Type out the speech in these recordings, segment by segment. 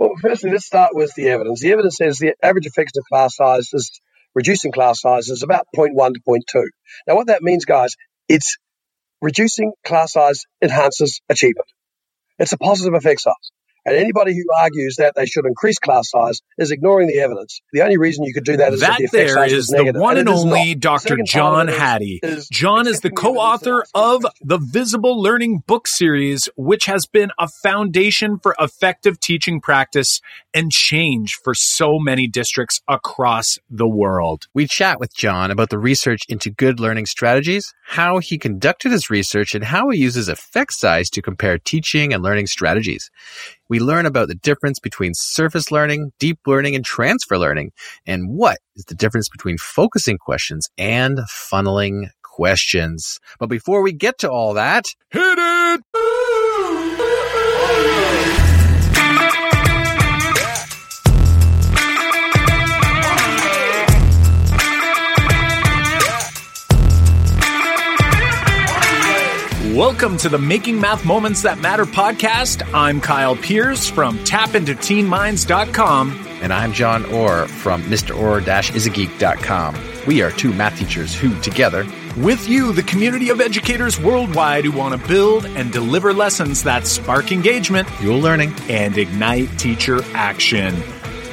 Well, firstly, let's start with the evidence. The evidence says the average effect of class size is reducing class size is about 0.1 to 0.2. Now, what that means, guys, it's reducing class size enhances achievement. It's a positive effect size. And anybody who argues that they should increase class size is ignoring the evidence. The only reason you could do that is that if the there is, is the negative, one and, and, only. Dr. John part of it Hattie. is John is the accepting the evidence co-author of the Visible Learning book series, which has been a foundation for effective teaching practice and change for so many districts across the world. We chat with John about the research into good learning strategies, how he conducted his research, and how he uses effect size to compare teaching and learning strategies. We learn about the difference between surface learning, deep learning, and transfer learning, and what is the difference between focusing questions and funneling questions. But before we get to all that, Hit it! Welcome to the Making Math Moments That Matter podcast. I'm Kyle Pearce from tapintoteenminds.com. and I'm John Orr from MrOrr-isageek.com. We are two math teachers who, together, With you, the community of educators worldwide who want to build and deliver lessons that spark engagement fuel learning. and ignite teacher action.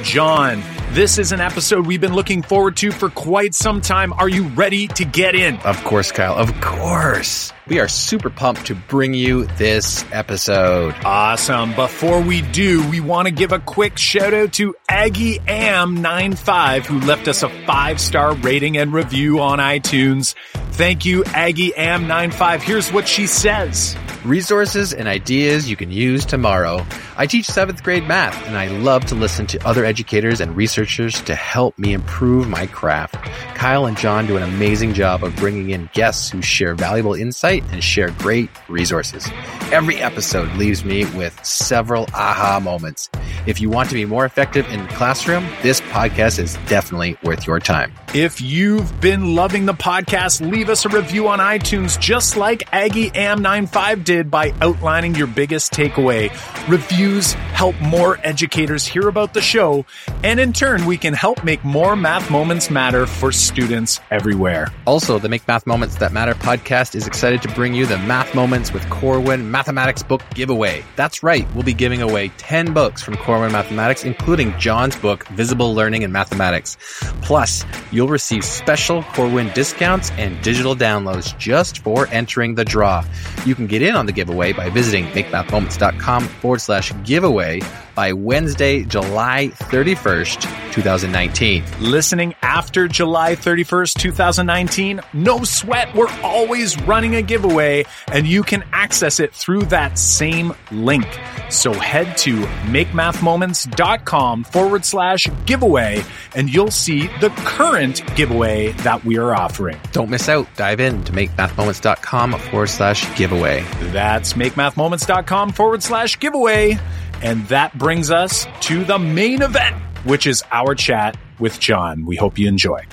John, this is an episode we've been looking forward to for quite some time. Are you ready to get in? Of course, Kyle. Of course. We are super pumped to bring you this episode. Awesome. Before we do, we want to give a quick shout out to Aggie Am95 who left us a five star rating and review on iTunes. Thank you, Aggie Am95. Here's what she says. Resources and ideas you can use tomorrow. I teach seventh grade math and I love to listen to other educators and researchers to help me improve my craft. Kyle and John do an amazing job of bringing in guests who share valuable insight and share great resources. Every episode leaves me with several aha moments. If you want to be more effective in the classroom, this podcast is definitely worth your time. If you've been loving the podcast, leave us a review on iTunes, just like Aggie Am95 did by outlining your biggest takeaway. Reviews help more educators hear about the show, and in turn, we can help make more math moments matter for students everywhere. Also, the Make Math Moments That Matter podcast is excited to bring you the Math Moments with Corwin Mathematics book giveaway. That's right, we'll be giving away 10 books from Corwin Mathematics, including John's book, Visible Learning in Mathematics. Plus, you'll receive special Corwin discounts and digital downloads just for entering the draw. You can get in on the giveaway by visiting makemathmoments.com forward slash giveaway by Wednesday, July 31st, 2019. Listening after July 31st, 2019, no sweat. We're always running a giveaway and you can access it through that same link. So head to makemathmoments.com forward slash giveaway and you'll see the current giveaway that we are offering. Don't miss out. Dive in to makemathmoments.com forward slash giveaway. That's makemathmoments.com forward slash giveaway. And that brings us to the main event, which is our chat with John. We hope you enjoy.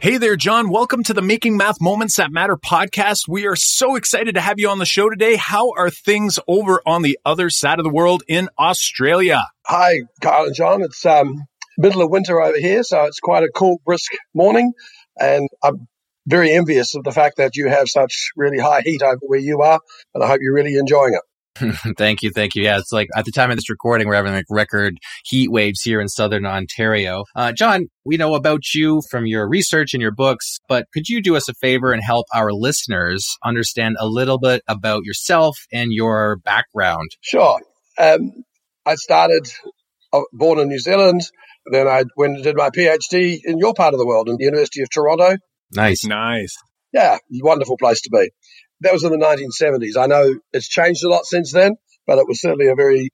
Hey there, John. Welcome to the Making Math Moments That Matter podcast. We are so excited to have you on the show today. How are things over on the other side of the world in Australia? Hi, Kyle and John. It's um, middle of winter over here, so it's quite a cool, brisk morning. And I'm very envious of the fact that you have such really high heat over where you are. And I hope you're really enjoying it. thank you, thank you. Yeah, it's like at the time of this recording, we're having like record heat waves here in southern Ontario. Uh, John, we know about you from your research and your books, but could you do us a favor and help our listeners understand a little bit about yourself and your background? Sure. Um, I started, uh, born in New Zealand. Then I went and did my PhD in your part of the world, in the University of Toronto. Nice. Nice. Yeah, wonderful place to be. That was in the 1970s. I know it's changed a lot since then, but it was certainly a very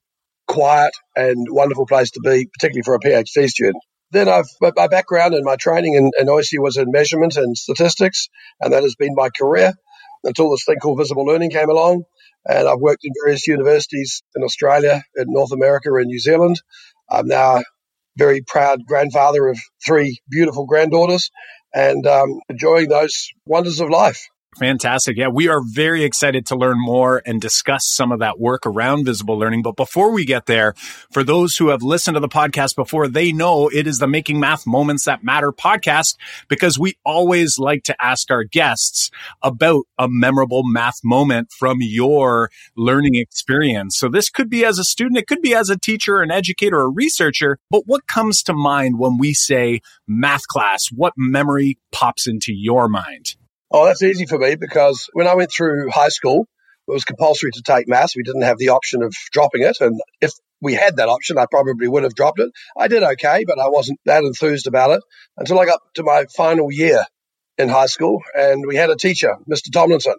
quiet and wonderful place to be, particularly for a PhD student. Then I've my background and my training in, in was in measurement and statistics, and that has been my career until this thing called visible learning came along. And I've worked in various universities in Australia, in North America, and New Zealand. I'm now a very proud grandfather of three beautiful granddaughters and um, enjoying those wonders of life. Fantastic. Yeah, we are very excited to learn more and discuss some of that work around visible learning. But before we get there, for those who have listened to the podcast before, they know it is the Making Math Moments That Matter podcast because we always like to ask our guests about a memorable math moment from your learning experience. So this could be as a student, it could be as a teacher, an educator, a researcher. But what comes to mind when we say math class? What memory pops into your mind? Oh, that's easy for me because when I went through high school, it was compulsory to take maths. We didn't have the option of dropping it. And if we had that option, I probably would have dropped it. I did okay, but I wasn't that enthused about it until I got to my final year in high school. And we had a teacher, Mr. Tomlinson,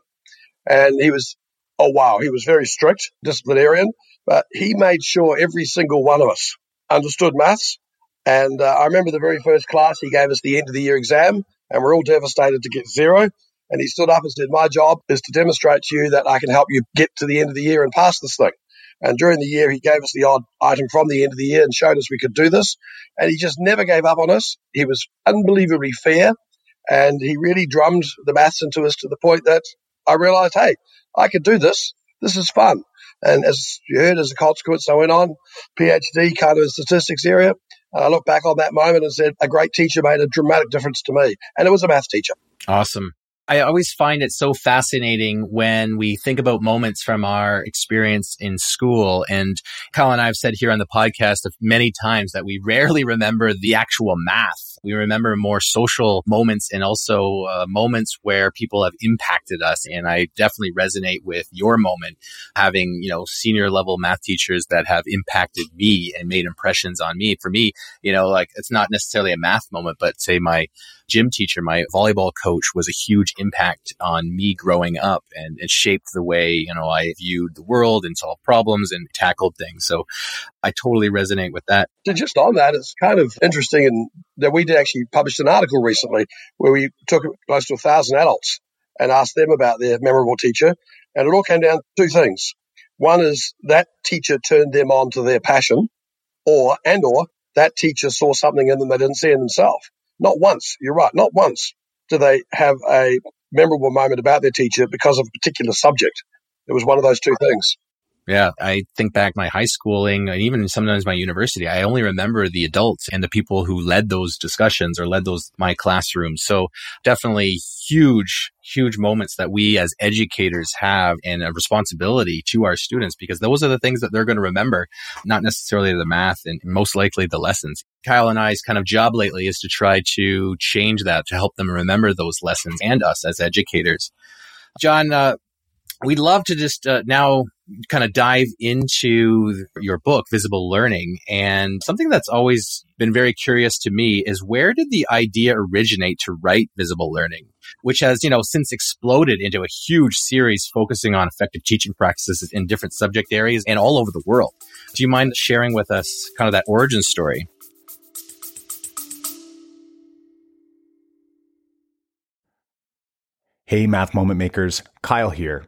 and he was, oh, wow, he was very strict disciplinarian, but he made sure every single one of us understood maths. And uh, I remember the very first class, he gave us the end of the year exam and we're all devastated to get zero. And he stood up and said, My job is to demonstrate to you that I can help you get to the end of the year and pass this thing. And during the year, he gave us the odd item from the end of the year and showed us we could do this. And he just never gave up on us. He was unbelievably fair. And he really drummed the maths into us to the point that I realized, hey, I could do this. This is fun. And as you heard, as a consequence, I went on PhD kind of statistics area. I look back on that moment and said, a great teacher made a dramatic difference to me. And it was a math teacher. Awesome. I always find it so fascinating when we think about moments from our experience in school. And Kyle and I have said here on the podcast many times that we rarely remember the actual math we remember more social moments and also uh, moments where people have impacted us. And I definitely resonate with your moment having, you know, senior level math teachers that have impacted me and made impressions on me. For me, you know, like it's not necessarily a math moment, but say my gym teacher, my volleyball coach was a huge impact on me growing up and it shaped the way, you know, I viewed the world and solved problems and tackled things. So I totally resonate with that. Just on that, it's kind of interesting and that we did actually published an article recently where we took close to a thousand adults and asked them about their memorable teacher. And it all came down to two things. One is that teacher turned them on to their passion or, and or that teacher saw something in them they didn't see in themselves. Not once, you're right, not once do they have a memorable moment about their teacher because of a particular subject. It was one of those two things. Yeah, I think back my high schooling and even sometimes my university. I only remember the adults and the people who led those discussions or led those my classrooms. So definitely huge, huge moments that we as educators have and a responsibility to our students because those are the things that they're going to remember, not necessarily the math and most likely the lessons. Kyle and I's kind of job lately is to try to change that to help them remember those lessons and us as educators. John, uh, we'd love to just uh, now kind of dive into your book, Visible Learning. And something that's always been very curious to me is where did the idea originate to write Visible Learning, which has, you know, since exploded into a huge series focusing on effective teaching practices in different subject areas and all over the world. Do you mind sharing with us kind of that origin story? Hey, Math Moment Makers, Kyle here,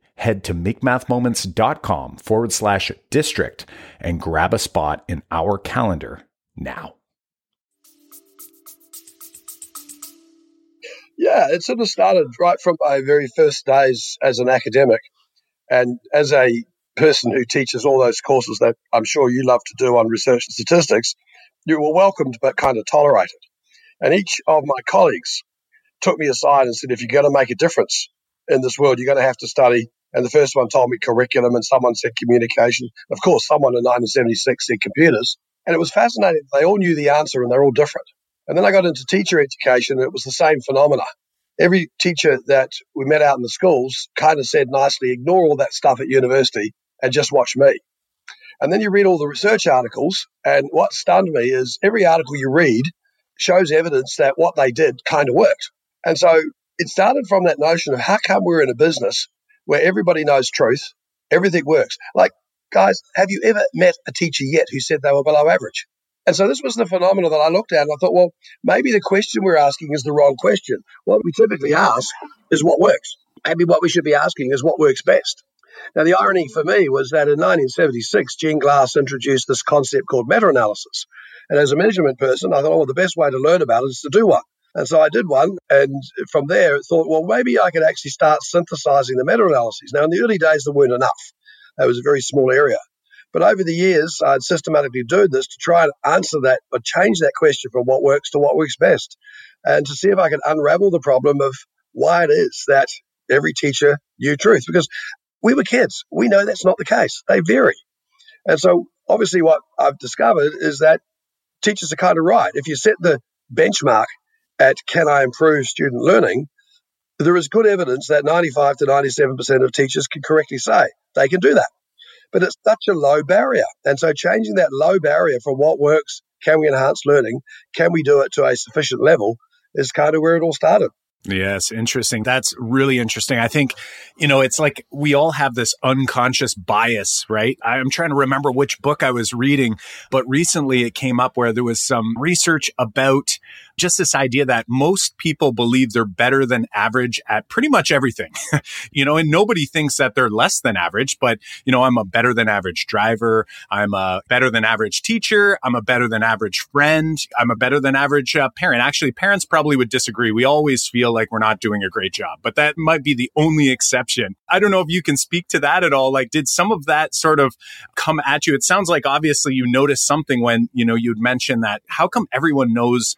head to makemathmoments.com forward slash district and grab a spot in our calendar now. Yeah, it sort of started right from my very first days as an academic. And as a person who teaches all those courses that I'm sure you love to do on research and statistics, you were welcomed but kind of tolerated. And each of my colleagues took me aside and said, if you're going to make a difference in this world, you're going to have to study and the first one told me curriculum, and someone said communication. Of course, someone in 1976 said computers. And it was fascinating. They all knew the answer and they're all different. And then I got into teacher education and it was the same phenomena. Every teacher that we met out in the schools kind of said nicely, ignore all that stuff at university and just watch me. And then you read all the research articles. And what stunned me is every article you read shows evidence that what they did kind of worked. And so it started from that notion of how come we're in a business where everybody knows truth, everything works. Like, guys, have you ever met a teacher yet who said they were below average? And so this was the phenomenon that I looked at and I thought, well, maybe the question we're asking is the wrong question. What we typically ask is what works. Maybe what we should be asking is what works best. Now, the irony for me was that in 1976, Gene Glass introduced this concept called meta analysis. And as a measurement person, I thought, oh, well, the best way to learn about it is to do one. And so I did one. And from there, thought, well, maybe I could actually start synthesizing the meta analyses. Now, in the early days, there weren't enough. That was a very small area. But over the years, I'd systematically do this to try and answer that or change that question from what works to what works best and to see if I could unravel the problem of why it is that every teacher knew truth. Because we were kids. We know that's not the case. They vary. And so, obviously, what I've discovered is that teachers are kind of right. If you set the benchmark at can I improve student learning, there is good evidence that 95 to 97% of teachers can correctly say they can do that. But it's such a low barrier. And so, changing that low barrier from what works, can we enhance learning, can we do it to a sufficient level, is kind of where it all started. Yes, interesting. That's really interesting. I think, you know, it's like we all have this unconscious bias, right? I'm trying to remember which book I was reading, but recently it came up where there was some research about just this idea that most people believe they're better than average at pretty much everything, you know, and nobody thinks that they're less than average, but, you know, I'm a better than average driver. I'm a better than average teacher. I'm a better than average friend. I'm a better than average uh, parent. Actually, parents probably would disagree. We always feel like we're not doing a great job, but that might be the only exception. I don't know if you can speak to that at all. Like, did some of that sort of come at you? It sounds like obviously you noticed something when, you know, you'd mentioned that how come everyone knows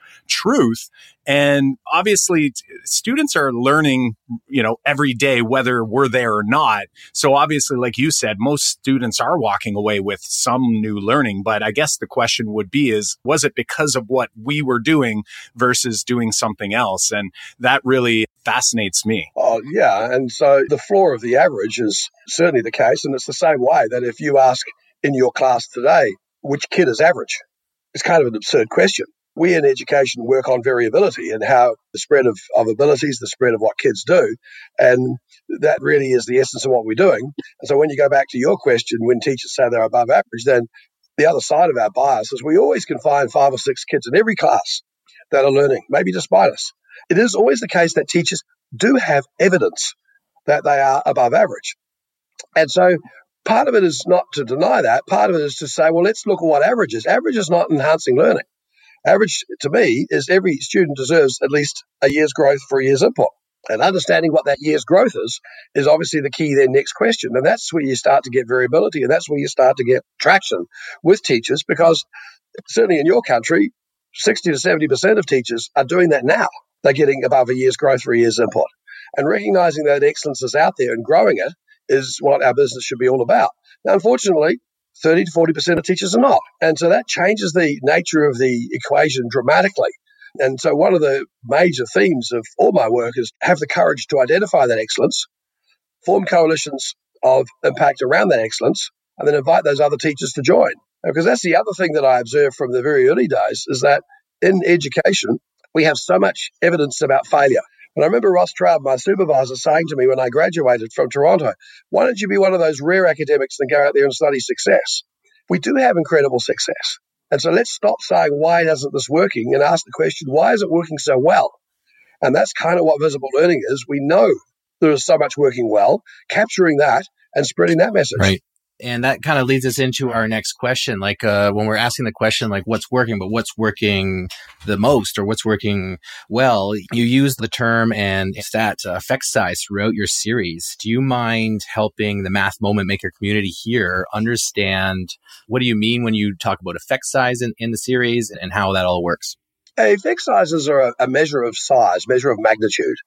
And obviously, t- students are learning, you know, every day, whether we're there or not. So obviously, like you said, most students are walking away with some new learning. But I guess the question would be is, was it because of what we were doing versus doing something else? And that really fascinates me. Oh, yeah. And so the floor of the average is certainly the case. And it's the same way that if you ask in your class today, which kid is average? It's kind of an absurd question we in education work on variability and how the spread of, of abilities, the spread of what kids do. And that really is the essence of what we're doing. And so when you go back to your question, when teachers say they're above average, then the other side of our bias is we always can find five or six kids in every class that are learning, maybe despite us. It is always the case that teachers do have evidence that they are above average. And so part of it is not to deny that. Part of it is to say, well, let's look at what average is. Average is not enhancing learning. Average to me is every student deserves at least a year's growth for a year's input. And understanding what that year's growth is, is obviously the key then next question. And that's where you start to get variability and that's where you start to get traction with teachers because certainly in your country, 60 to 70% of teachers are doing that now. They're getting above a year's growth for a year's input. And recognizing that excellence is out there and growing it is what our business should be all about. Now, unfortunately, 30 to 40% of teachers are not. And so that changes the nature of the equation dramatically. And so one of the major themes of all my work is have the courage to identify that excellence, form coalitions of impact around that excellence, and then invite those other teachers to join. Because that's the other thing that I observed from the very early days is that in education, we have so much evidence about failure. And I remember Ross Traub, my supervisor, saying to me when I graduated from Toronto, why don't you be one of those rare academics and go out there and study success? We do have incredible success. And so let's stop saying, why isn't this working? And ask the question, why is it working so well? And that's kind of what visible learning is. We know there is so much working well, capturing that and spreading that message. Right and that kind of leads us into our next question like uh, when we're asking the question like what's working but what's working the most or what's working well you use the term and stat uh, effect size throughout your series. Do you mind helping the math moment maker community here understand what do you mean when you talk about effect size in, in the series and how that all works effect sizes are a, a measure of size measure of magnitude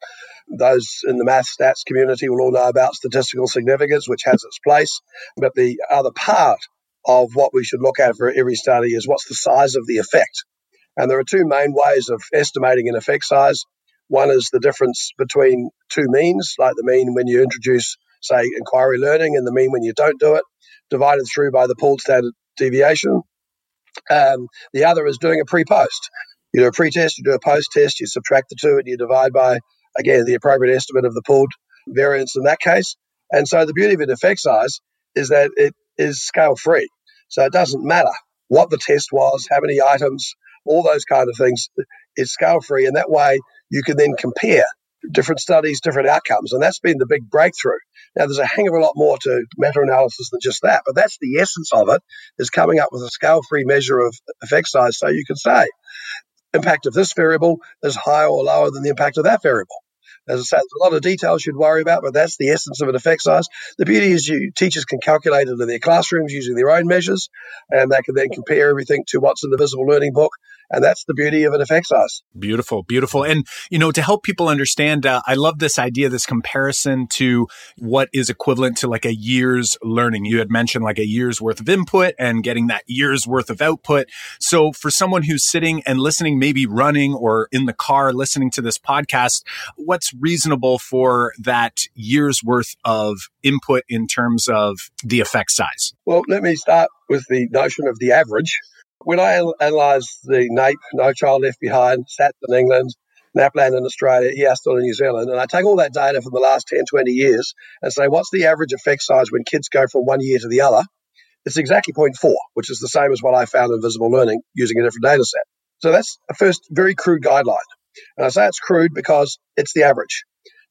those in the math stats community will all know about statistical significance, which has its place. But the other part of what we should look at for every study is what's the size of the effect. And there are two main ways of estimating an effect size. One is the difference between two means, like the mean when you introduce, say, inquiry learning and the mean when you don't do it, divided through by the pooled standard deviation. Um, the other is doing a pre post. You do a pre test, you do a post test, you subtract the two, and you divide by, again, the appropriate estimate of the pooled variance in that case. And so the beauty of an effect size is that it is scale free. So it doesn't matter what the test was, how many items, all those kind of things. It's scale free. And that way you can then compare different studies, different outcomes. And that's been the big breakthrough. Now, there's a hang of a lot more to meta analysis than just that, but that's the essence of it is coming up with a scale free measure of effect size. So you can say, impact of this variable is higher or lower than the impact of that variable. As I said, there's a lot of details you'd worry about, but that's the essence of an effect size. The beauty is you teachers can calculate it in their classrooms using their own measures, and they can then compare everything to what's in the visible learning book and that's the beauty of an effect size. Beautiful, beautiful. And, you know, to help people understand, uh, I love this idea, this comparison to what is equivalent to like a year's learning. You had mentioned like a year's worth of input and getting that year's worth of output. So for someone who's sitting and listening, maybe running or in the car listening to this podcast, what's reasonable for that year's worth of input in terms of the effect size? Well, let me start with the notion of the average when I analysed the NAEP, No Child Left Behind, SAT in England, NAPLAN in Australia, e-asTTle in New Zealand, and I take all that data from the last 10, 20 years and say, what's the average effect size when kids go from one year to the other? It's exactly 0.4, which is the same as what I found in visible learning using a different data set. So that's a first very crude guideline. And I say it's crude because it's the average.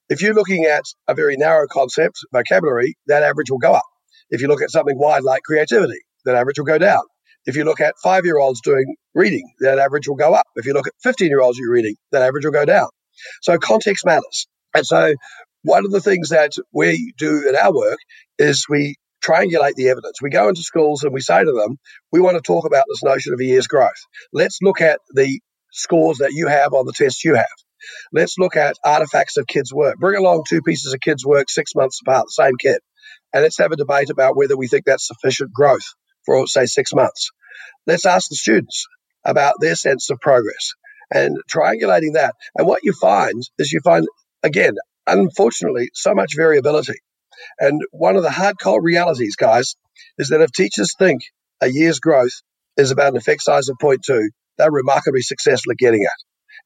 If you're looking at a very narrow concept, vocabulary, that average will go up. If you look at something wide like creativity, that average will go down. If you look at five year olds doing reading, that average will go up. If you look at 15 year olds reading, that average will go down. So context matters. And so one of the things that we do in our work is we triangulate the evidence. We go into schools and we say to them, we want to talk about this notion of a year's growth. Let's look at the scores that you have on the tests you have. Let's look at artifacts of kids' work. Bring along two pieces of kids' work six months apart, the same kid. And let's have a debate about whether we think that's sufficient growth for, say, six months. Let's ask the students about their sense of progress and triangulating that. And what you find is you find, again, unfortunately, so much variability. And one of the hard cold realities, guys, is that if teachers think a year's growth is about an effect size of 0.2, they're remarkably successful at getting. It.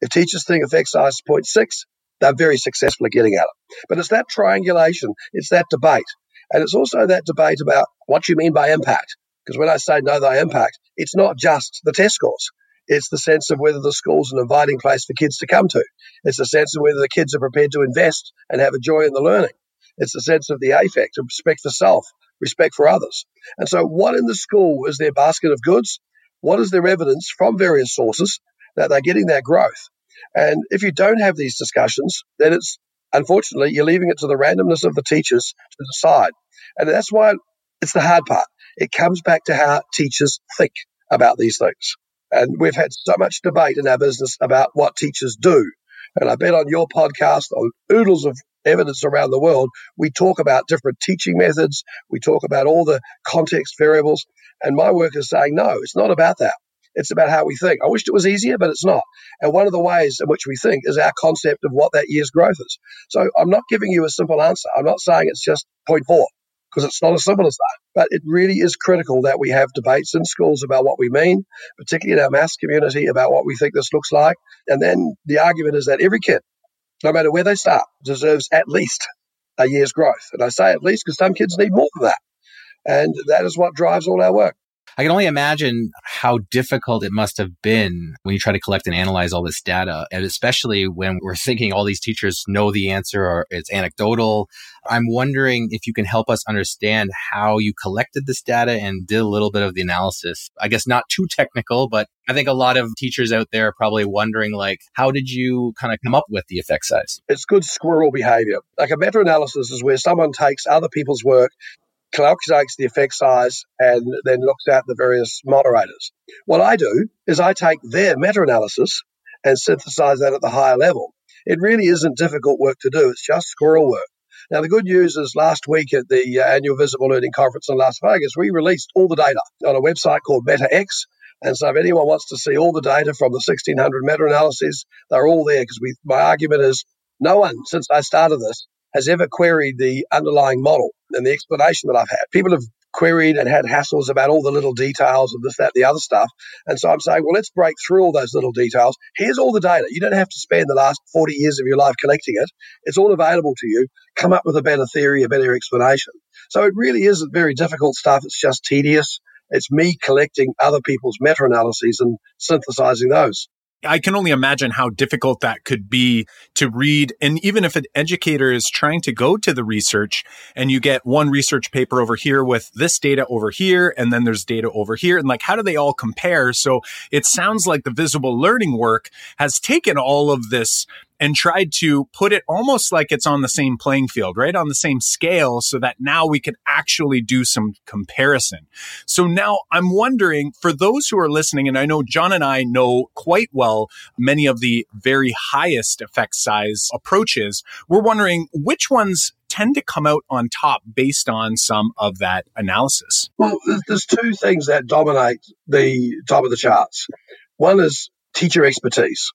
If teachers think effect size is 0.6, they're very successful at getting at it. But it's that triangulation, it's that debate. And it's also that debate about what you mean by impact. Because when I say know thy impact, it's not just the test scores. It's the sense of whether the school's an inviting place for kids to come to. It's the sense of whether the kids are prepared to invest and have a joy in the learning. It's the sense of the affect of respect for self, respect for others. And so, what in the school is their basket of goods? What is their evidence from various sources that they're getting that growth? And if you don't have these discussions, then it's unfortunately you're leaving it to the randomness of the teachers to decide. And that's why it's the hard part. It comes back to how teachers think about these things. And we've had so much debate in our business about what teachers do. And I bet on your podcast, on oodles of evidence around the world, we talk about different teaching methods. We talk about all the context variables. And my work is saying, no, it's not about that. It's about how we think. I wished it was easier, but it's not. And one of the ways in which we think is our concept of what that year's growth is. So I'm not giving you a simple answer. I'm not saying it's just 0.4 because it's not as simple as that. But it really is critical that we have debates in schools about what we mean, particularly in our maths community about what we think this looks like. And then the argument is that every kid, no matter where they start, deserves at least a year's growth. And I say at least because some kids need more than that. And that is what drives all our work. I can only imagine how difficult it must have been when you try to collect and analyze all this data. And especially when we're thinking all these teachers know the answer or it's anecdotal. I'm wondering if you can help us understand how you collected this data and did a little bit of the analysis. I guess not too technical, but I think a lot of teachers out there are probably wondering, like, how did you kind of come up with the effect size? It's good squirrel behavior. Like a meta analysis is where someone takes other people's work calculates the effect size and then looks at the various moderators. What I do is I take their meta analysis and synthesize that at the higher level. It really isn't difficult work to do, it's just squirrel work. Now, the good news is last week at the uh, annual Visible Learning Conference in Las Vegas, we released all the data on a website called MetaX. And so, if anyone wants to see all the data from the 1600 meta analyses, they're all there because. My argument is no one since I started this has ever queried the underlying model and the explanation that I've had. People have queried and had hassles about all the little details of this, that, the other stuff. And so I'm saying, well, let's break through all those little details. Here's all the data. You don't have to spend the last 40 years of your life collecting it. It's all available to you. Come up with a better theory, a better explanation. So it really isn't very difficult stuff. It's just tedious. It's me collecting other people's meta analyses and synthesizing those. I can only imagine how difficult that could be to read. And even if an educator is trying to go to the research and you get one research paper over here with this data over here, and then there's data over here, and like, how do they all compare? So it sounds like the visible learning work has taken all of this and tried to put it almost like it's on the same playing field, right? On the same scale so that now we can actually do some comparison. So now I'm wondering for those who are listening, and I know John and I know quite well many of the very highest effect size approaches, we're wondering which ones tend to come out on top based on some of that analysis? Well, there's two things that dominate the top of the charts. One is teacher expertise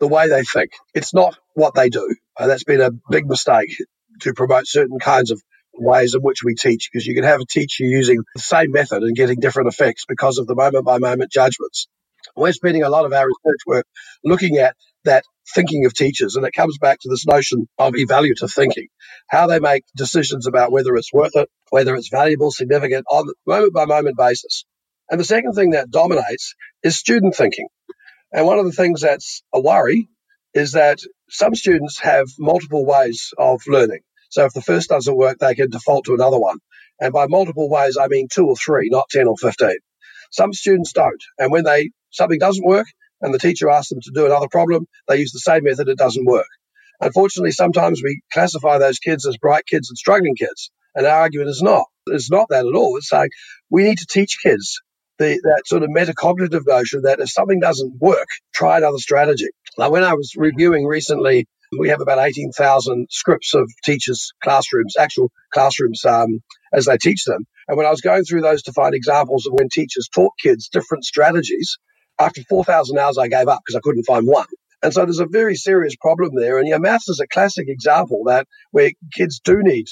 the way they think. It's not what they do. And that's been a big mistake to promote certain kinds of ways in which we teach because you can have a teacher using the same method and getting different effects because of the moment by moment judgments. We're spending a lot of our research work looking at that thinking of teachers, and it comes back to this notion of evaluative thinking, how they make decisions about whether it's worth it, whether it's valuable, significant on moment by moment basis. And the second thing that dominates is student thinking. And one of the things that's a worry is that some students have multiple ways of learning. So if the first doesn't work, they can default to another one. And by multiple ways, I mean two or three, not 10 or 15. Some students don't. And when they something doesn't work and the teacher asks them to do another problem, they use the same method, it doesn't work. Unfortunately, sometimes we classify those kids as bright kids and struggling kids. And our argument is not. It's not that at all. It's saying we need to teach kids the, that sort of metacognitive notion that if something doesn't work, try another strategy. Now, when I was reviewing recently, we have about 18,000 scripts of teachers' classrooms, actual classrooms um, as they teach them. And when I was going through those to find examples of when teachers taught kids different strategies, after 4,000 hours, I gave up because I couldn't find one. And so there's a very serious problem there. And yeah, maths is a classic example that where kids do need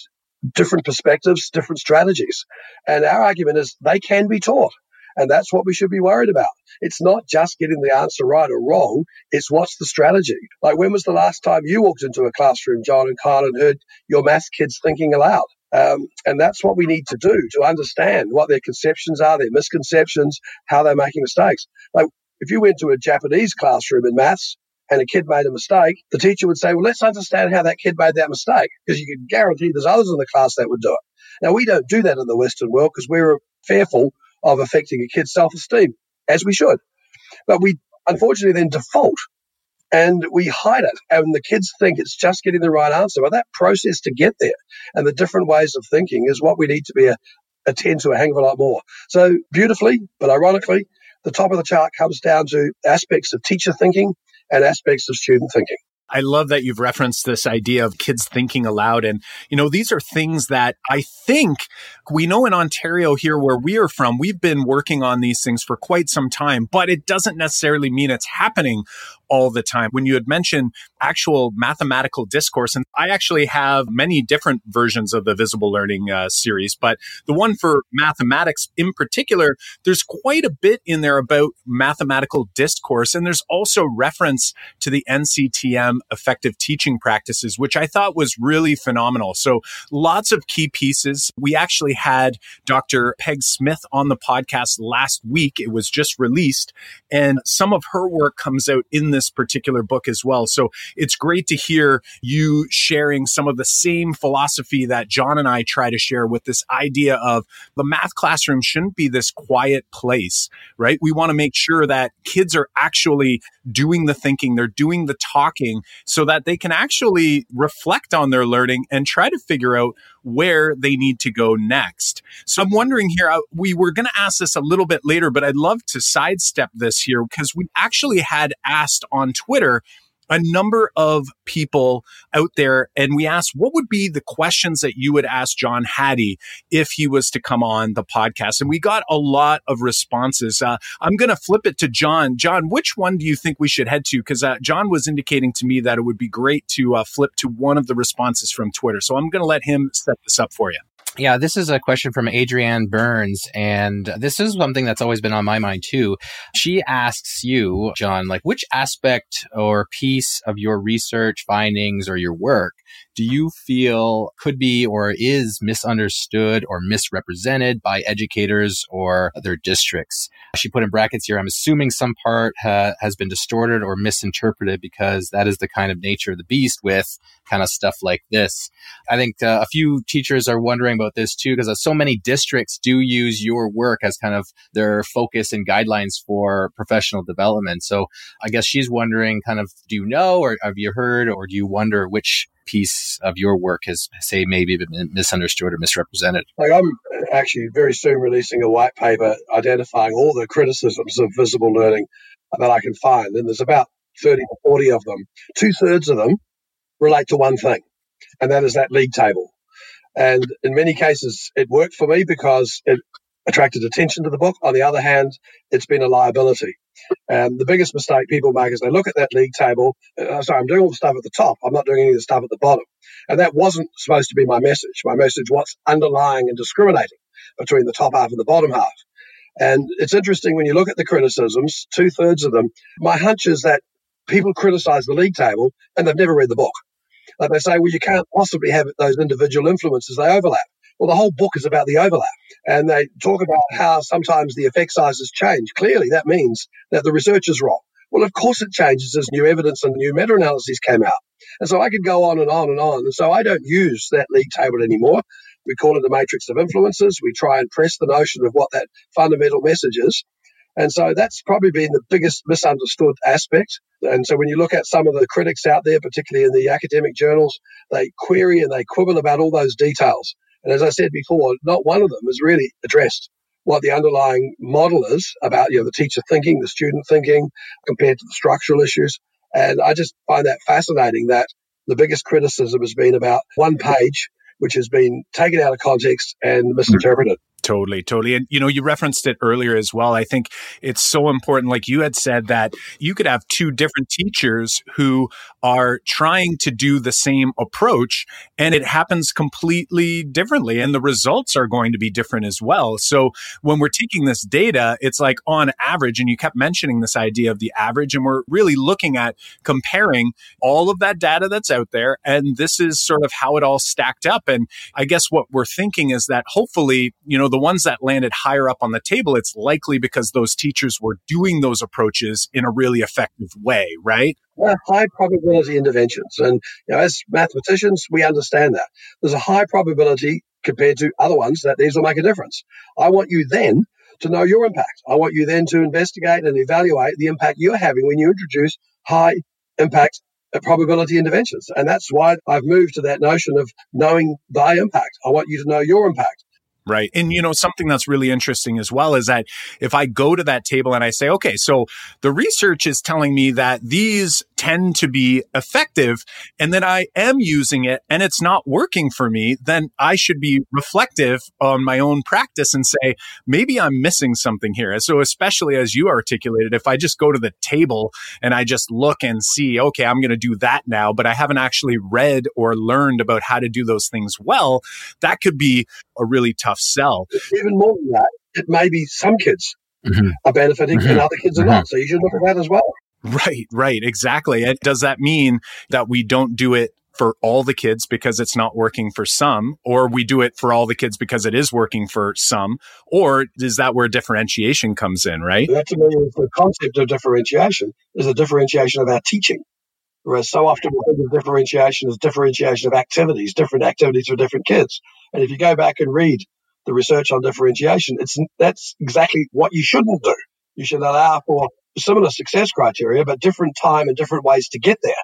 different perspectives, different strategies. And our argument is they can be taught. And that's what we should be worried about. It's not just getting the answer right or wrong. It's what's the strategy. Like when was the last time you walked into a classroom, John and Kyle, and heard your math kids thinking aloud? Um, and that's what we need to do to understand what their conceptions are, their misconceptions, how they're making mistakes. Like if you went to a Japanese classroom in maths and a kid made a mistake, the teacher would say, well, let's understand how that kid made that mistake because you can guarantee there's others in the class that would do it. Now, we don't do that in the Western world because we're fearful of affecting a kid's self esteem, as we should. But we unfortunately then default and we hide it. And the kids think it's just getting the right answer. But that process to get there and the different ways of thinking is what we need to be a, attend to a hang of a lot more. So beautifully, but ironically, the top of the chart comes down to aspects of teacher thinking and aspects of student thinking. I love that you've referenced this idea of kids thinking aloud. And, you know, these are things that I think we know in Ontario here where we are from, we've been working on these things for quite some time, but it doesn't necessarily mean it's happening all the time. When you had mentioned actual mathematical discourse, and I actually have many different versions of the visible learning uh, series, but the one for mathematics in particular, there's quite a bit in there about mathematical discourse. And there's also reference to the NCTM effective teaching practices, which I thought was really phenomenal. So lots of key pieces. We actually had Dr. Peg Smith on the podcast last week. It was just released and some of her work comes out in this particular book as well. So it's great to hear you sharing some of the same philosophy that John and I try to share with this idea of the math classroom shouldn't be this quiet place, right? We want to make sure that kids are actually doing the thinking, they're doing the talking so that they can actually reflect on their learning and try to figure out where they need to go next. So I'm wondering here, uh, we were going to ask this a little bit later, but I'd love to sidestep this here because we actually had asked on Twitter a number of people out there and we asked what would be the questions that you would ask John Hattie if he was to come on the podcast. And we got a lot of responses. Uh, I'm going to flip it to John. John, which one do you think we should head to? Because uh, John was indicating to me that it would be great to uh, flip to one of the responses from Twitter. So I'm going to let him set this up for you. Yeah, this is a question from Adrienne Burns, and this is something that's always been on my mind too. She asks you, John, like which aspect or piece of your research findings or your work do you feel could be or is misunderstood or misrepresented by educators or other districts? She put in brackets here, I'm assuming some part ha- has been distorted or misinterpreted because that is the kind of nature of the beast with kind of stuff like this. I think uh, a few teachers are wondering about this too, because uh, so many districts do use your work as kind of their focus and guidelines for professional development. So I guess she's wondering kind of, do you know, or have you heard, or do you wonder which piece of your work has, say, maybe been misunderstood or misrepresented? Like I'm actually very soon releasing a white paper identifying all the criticisms of visible learning that I can find. And there's about 30 or 40 of them. Two thirds of them relate to one thing, and that is that league table. And in many cases, it worked for me because it attracted attention to the book. On the other hand, it's been a liability. And the biggest mistake people make is they look at that league table. Uh, sorry, I'm doing all the stuff at the top. I'm not doing any of the stuff at the bottom. And that wasn't supposed to be my message. My message was underlying and discriminating between the top half and the bottom half. And it's interesting when you look at the criticisms, two thirds of them, my hunch is that people criticize the league table and they've never read the book. Like they say, well, you can't possibly have those individual influences, they overlap. Well, the whole book is about the overlap. And they talk about how sometimes the effect sizes change. Clearly, that means that the research is wrong. Well, of course it changes as new evidence and new meta analyses came out. And so I could go on and on and on. And so I don't use that league table anymore. We call it the matrix of influences. We try and press the notion of what that fundamental message is. And so that's probably been the biggest misunderstood aspect. And so when you look at some of the critics out there, particularly in the academic journals, they query and they quibble about all those details. And as I said before, not one of them has really addressed what the underlying model is about, you know, the teacher thinking, the student thinking compared to the structural issues. And I just find that fascinating that the biggest criticism has been about one page, which has been taken out of context and mm-hmm. misinterpreted. Totally, totally. And, you know, you referenced it earlier as well. I think it's so important. Like you had said that you could have two different teachers who are trying to do the same approach and it happens completely differently. And the results are going to be different as well. So when we're taking this data, it's like on average, and you kept mentioning this idea of the average, and we're really looking at comparing all of that data that's out there. And this is sort of how it all stacked up. And I guess what we're thinking is that hopefully, you know, the ones that landed higher up on the table, it's likely because those teachers were doing those approaches in a really effective way, right? Well, high probability interventions. And you know, as mathematicians, we understand that. There's a high probability compared to other ones that these will make a difference. I want you then to know your impact. I want you then to investigate and evaluate the impact you're having when you introduce high impact probability interventions. And that's why I've moved to that notion of knowing thy impact. I want you to know your impact. Right. And, you know, something that's really interesting as well is that if I go to that table and I say, okay, so the research is telling me that these tend to be effective and that I am using it and it's not working for me, then I should be reflective on my own practice and say, maybe I'm missing something here. So, especially as you articulated, if I just go to the table and I just look and see, okay, I'm going to do that now, but I haven't actually read or learned about how to do those things well, that could be a really tough tough sell. Even more than that, it may be some kids mm-hmm. are benefiting mm-hmm. and other kids are mm-hmm. not. So you should look at that as well. Right, right, exactly. And does that mean that we don't do it for all the kids because it's not working for some, or we do it for all the kids because it is working for some, or is that where differentiation comes in, right? That to me is the concept of differentiation is a differentiation of our teaching. Whereas so often we think of differentiation as differentiation of activities, different activities for different kids. And if you go back and read the research on differentiation, it's that's exactly what you shouldn't do. You should allow for similar success criteria, but different time and different ways to get there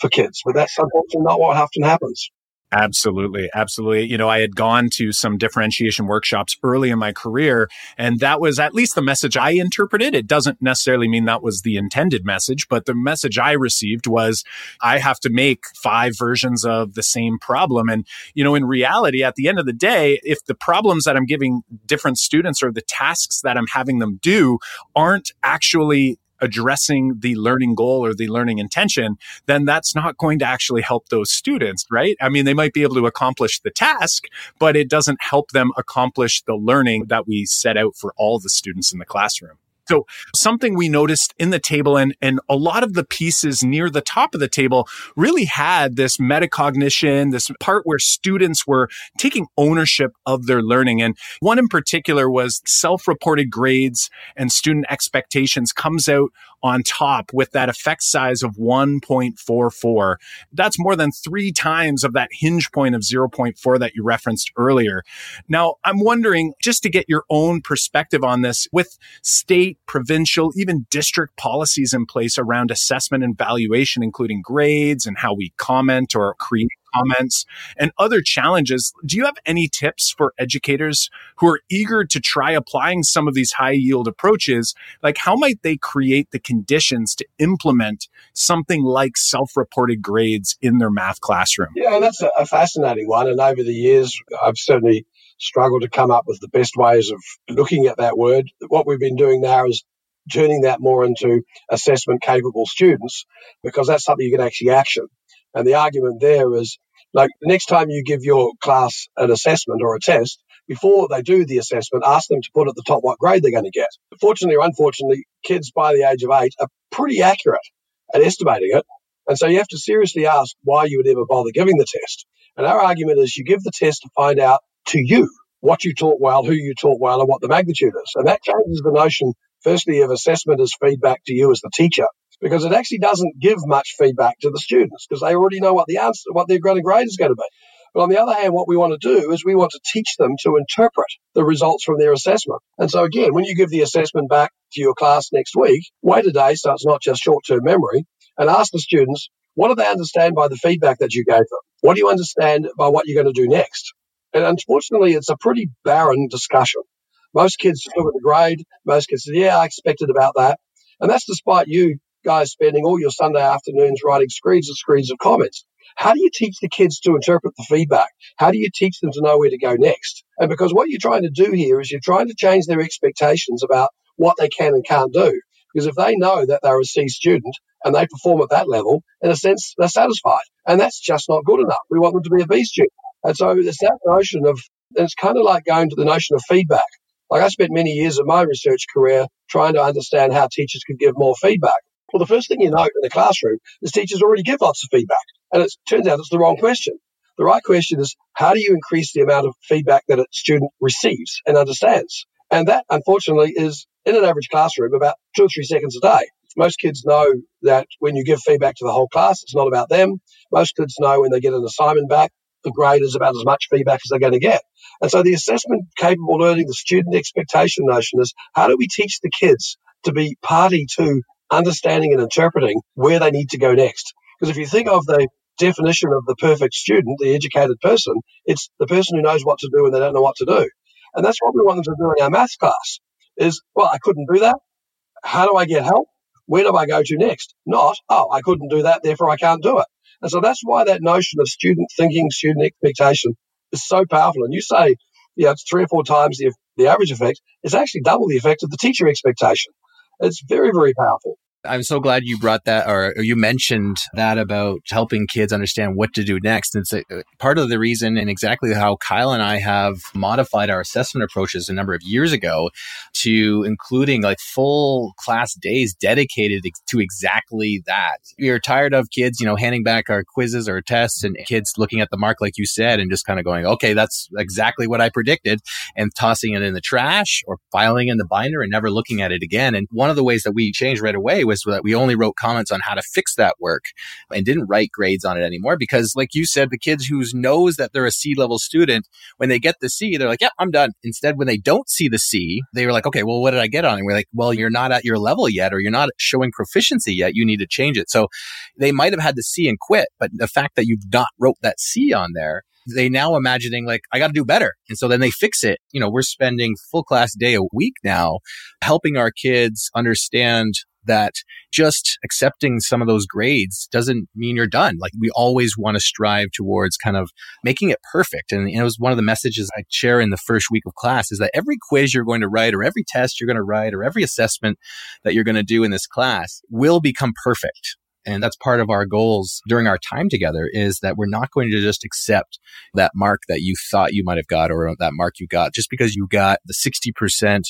for kids. But that's unfortunately not what often happens. Absolutely. Absolutely. You know, I had gone to some differentiation workshops early in my career, and that was at least the message I interpreted. It doesn't necessarily mean that was the intended message, but the message I received was I have to make five versions of the same problem. And, you know, in reality, at the end of the day, if the problems that I'm giving different students or the tasks that I'm having them do aren't actually addressing the learning goal or the learning intention, then that's not going to actually help those students, right? I mean, they might be able to accomplish the task, but it doesn't help them accomplish the learning that we set out for all the students in the classroom. So something we noticed in the table and, and a lot of the pieces near the top of the table really had this metacognition, this part where students were taking ownership of their learning. And one in particular was self-reported grades and student expectations comes out on top with that effect size of 1.44. That's more than three times of that hinge point of 0.4 that you referenced earlier. Now, I'm wondering just to get your own perspective on this with state, provincial, even district policies in place around assessment and valuation, including grades and how we comment or create comments and other challenges. Do you have any tips for educators who are eager to try applying some of these high yield approaches? Like, how might they create the conditions to implement something like self reported grades in their math classroom? Yeah, that's a, a fascinating one. And over the years, I've certainly struggled to come up with the best ways of looking at that word. What we've been doing now is turning that more into assessment capable students because that's something you can actually action. And the argument there is like the next time you give your class an assessment or a test, before they do the assessment, ask them to put at the top what grade they're going to get. Fortunately or unfortunately, kids by the age of eight are pretty accurate at estimating it. And so you have to seriously ask why you would ever bother giving the test. And our argument is you give the test to find out to you what you taught well, who you taught well, and what the magnitude is. And that changes the notion, firstly, of assessment as feedback to you as the teacher because it actually doesn't give much feedback to the students because they already know what the answer, what their grade is going to be. But on the other hand, what we want to do is we want to teach them to interpret the results from their assessment. And so again, when you give the assessment back to your class next week, wait a day so it's not just short-term memory and ask the students, what do they understand by the feedback that you gave them? What do you understand by what you're going to do next? And unfortunately, it's a pretty barren discussion. Most kids look at the grade. Most kids say, yeah, I expected about that. And that's despite you guys spending all your Sunday afternoons writing screens and screens of comments. How do you teach the kids to interpret the feedback? How do you teach them to know where to go next? And because what you're trying to do here is you're trying to change their expectations about what they can and can't do. Because if they know that they're a C student and they perform at that level, in a sense, they're satisfied. And that's just not good enough. We want them to be a B student. And so there's that notion of, it's kind of like going to the notion of feedback. Like I spent many years of my research career trying to understand how teachers could give more feedback. Well, the first thing you note in the classroom is teachers already give lots of feedback. And it turns out it's the wrong question. The right question is how do you increase the amount of feedback that a student receives and understands? And that, unfortunately, is in an average classroom about two or three seconds a day. Most kids know that when you give feedback to the whole class, it's not about them. Most kids know when they get an assignment back, the grade is about as much feedback as they're going to get. And so the assessment capable learning, the student expectation notion is how do we teach the kids to be party to understanding and interpreting where they need to go next. Because if you think of the definition of the perfect student, the educated person, it's the person who knows what to do and they don't know what to do. And that's what we want them to do in our maths class is, well, I couldn't do that. How do I get help? Where do I go to next? Not, oh, I couldn't do that, therefore I can't do it. And so that's why that notion of student thinking, student expectation is so powerful. And you say, yeah, it's three or four times the, the average effect. It's actually double the effect of the teacher expectation. It's very, very powerful. I'm so glad you brought that or, you mentioned that about helping kids understand what to do next. It's a, uh, part of the reason and exactly how Kyle and I have modified our assessment approaches a number of years ago to including like full class days dedicated to exactly that. We are tired of kids, you know, handing back our quizzes or tests and kids looking at the mark, like you said, and just kind of going, okay, that's exactly what I predicted and tossing it in the trash or filing in the binder and never looking at it again. And one of the ways that we changed right away was was that we only wrote comments on how to fix that work and didn't write grades on it anymore because like you said, the kids who knows that they're a C level student, when they get the C, they're like, yeah, I'm done. Instead, when they don't see the C, they were like, okay, well, what did I get on? And we're like, well, you're not at your level yet, or you're not showing proficiency yet. You need to change it. So they might have had the C and quit, but the fact that you've not wrote that C on there they now imagining like, I got to do better. And so then they fix it. You know, we're spending full class day a week now helping our kids understand that just accepting some of those grades doesn't mean you're done. Like we always want to strive towards kind of making it perfect. And it was one of the messages I share in the first week of class is that every quiz you're going to write or every test you're going to write or every assessment that you're going to do in this class will become perfect. And that's part of our goals during our time together is that we're not going to just accept that mark that you thought you might have got or that mark you got just because you got the 60%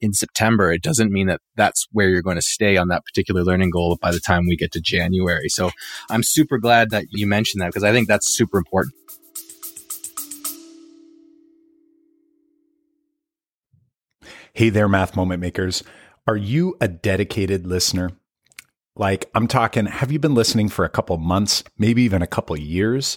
in September. It doesn't mean that that's where you're going to stay on that particular learning goal by the time we get to January. So I'm super glad that you mentioned that because I think that's super important. Hey there, math moment makers. Are you a dedicated listener? Like, I'm talking, have you been listening for a couple months, maybe even a couple years?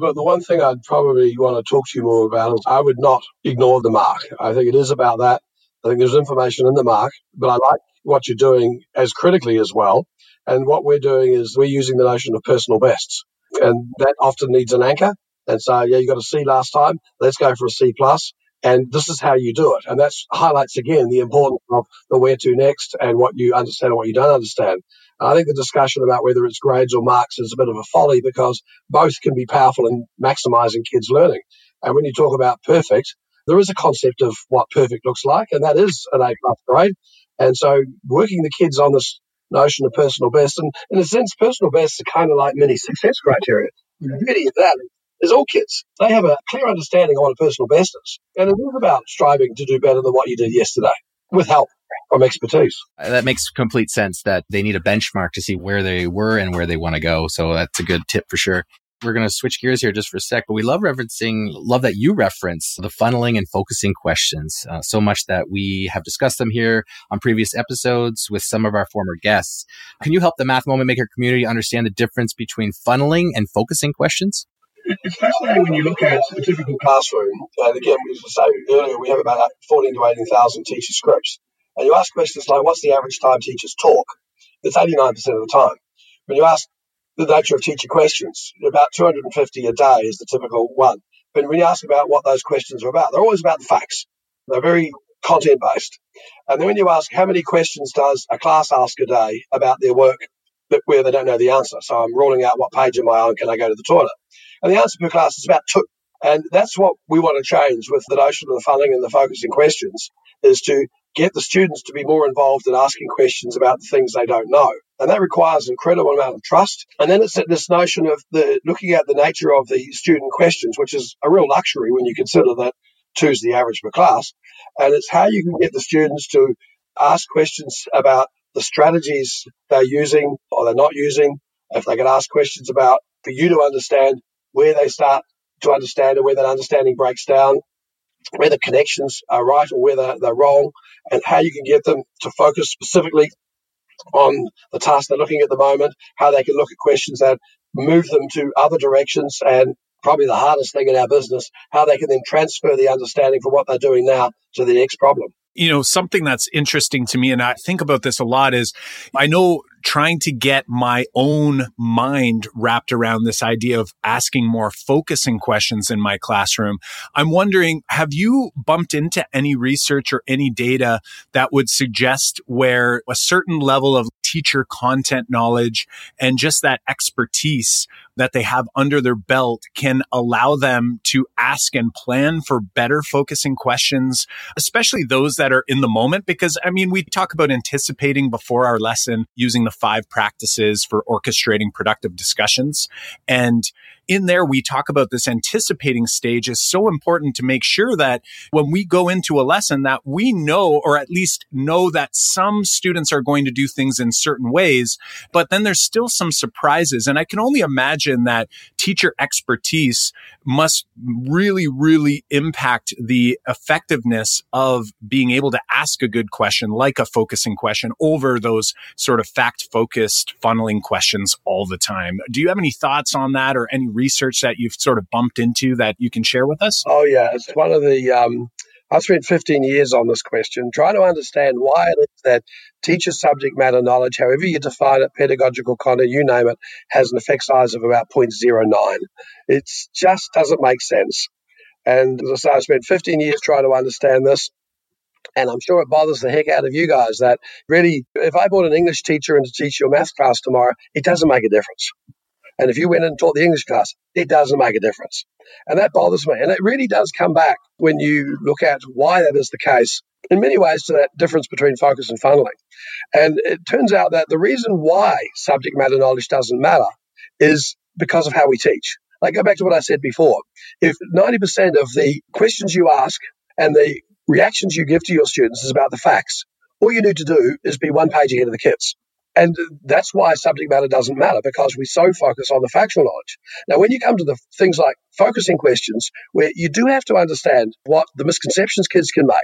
But the one thing I'd probably want to talk to you more about is I would not ignore the mark. I think it is about that. I think there's information in the mark, but I like what you're doing as critically as well. And what we're doing is we're using the notion of personal bests, and that often needs an anchor. And so, yeah, you got a C last time. Let's go for a C plus. And this is how you do it. And that highlights again the importance of the where to next and what you understand and what you don't understand. I think the discussion about whether it's grades or marks is a bit of a folly because both can be powerful in maximizing kids' learning. And when you talk about perfect, there is a concept of what perfect looks like, and that is an A plus grade. And so working the kids on this notion of personal best, and in a sense, personal best are kind of like mini success criteria. The mm-hmm. beauty of that is all kids, they have a clear understanding of what a personal best is. And it is about striving to do better than what you did yesterday with help from expertise. Uh, that makes complete sense that they need a benchmark to see where they were and where they want to go. So that's a good tip for sure. We're going to switch gears here just for a sec, but we love referencing, love that you reference the funneling and focusing questions uh, so much that we have discussed them here on previous episodes with some of our former guests. Can you help the Math Moment Maker community understand the difference between funneling and focusing questions? It's fascinating when you look at a typical classroom. And again, as I say earlier, we have about 14 to 18,000 teacher scripts and you ask questions like, what's the average time teachers talk? It's 89% of the time. When you ask the nature of teacher questions, about 250 a day is the typical one. But when you ask about what those questions are about, they're always about the facts. They're very content based. And then when you ask how many questions does a class ask a day about their work that where they don't know the answer. So I'm ruling out what page am I on, can I go to the toilet? And the answer per class is about two. And that's what we want to change with the notion of the funneling and the focusing questions is to get the students to be more involved in asking questions about the things they don't know. And that requires an incredible amount of trust. And then it's this notion of the looking at the nature of the student questions, which is a real luxury when you consider that two is the average per class. And it's how you can get the students to ask questions about the strategies they're using or they're not using. If they can ask questions about for you to understand where they start to understand and where that understanding breaks down where the connections are right or whether they're, wrong, and how you can get them to focus specifically on the task they're looking at the moment, how they can look at questions that move them to other directions, and probably the hardest thing in our business, how they can then transfer the understanding from what they're doing now to the next problem. You know, something that's interesting to me, and I think about this a lot, is I know trying to get my own mind wrapped around this idea of asking more focusing questions in my classroom. I'm wondering, have you bumped into any research or any data that would suggest where a certain level of teacher content knowledge and just that expertise that they have under their belt can allow them to ask and plan for better focusing questions, especially those that are in the moment. Because I mean, we talk about anticipating before our lesson using the five practices for orchestrating productive discussions. And in there, we talk about this anticipating stage is so important to make sure that when we go into a lesson that we know, or at least know that some students are going to do things in certain ways, but then there's still some surprises. And I can only imagine that teacher expertise must really, really impact the effectiveness of being able to ask a good question, like a focusing question over those sort of fact focused funneling questions all the time. Do you have any thoughts on that or any research that you've sort of bumped into that you can share with us? Oh, yeah. It's one of the, um, I spent 15 years on this question, trying to understand why it is that teacher subject matter knowledge, however you define it, pedagogical content, you name it, has an effect size of about 0.09. It just doesn't make sense. And as I say, I spent 15 years trying to understand this. And I'm sure it bothers the heck out of you guys that really, if I brought an English teacher in to teach your math class tomorrow, it doesn't make a difference. And if you went and taught the English class, it doesn't make a difference. And that bothers me. And it really does come back when you look at why that is the case in many ways to that difference between focus and funneling. And it turns out that the reason why subject matter knowledge doesn't matter is because of how we teach. Like, go back to what I said before. If 90% of the questions you ask and the reactions you give to your students is about the facts, all you need to do is be one page ahead of the kids. And that's why subject matter doesn't matter because we so focus on the factual knowledge. Now, when you come to the things like focusing questions, where you do have to understand what the misconceptions kids can make,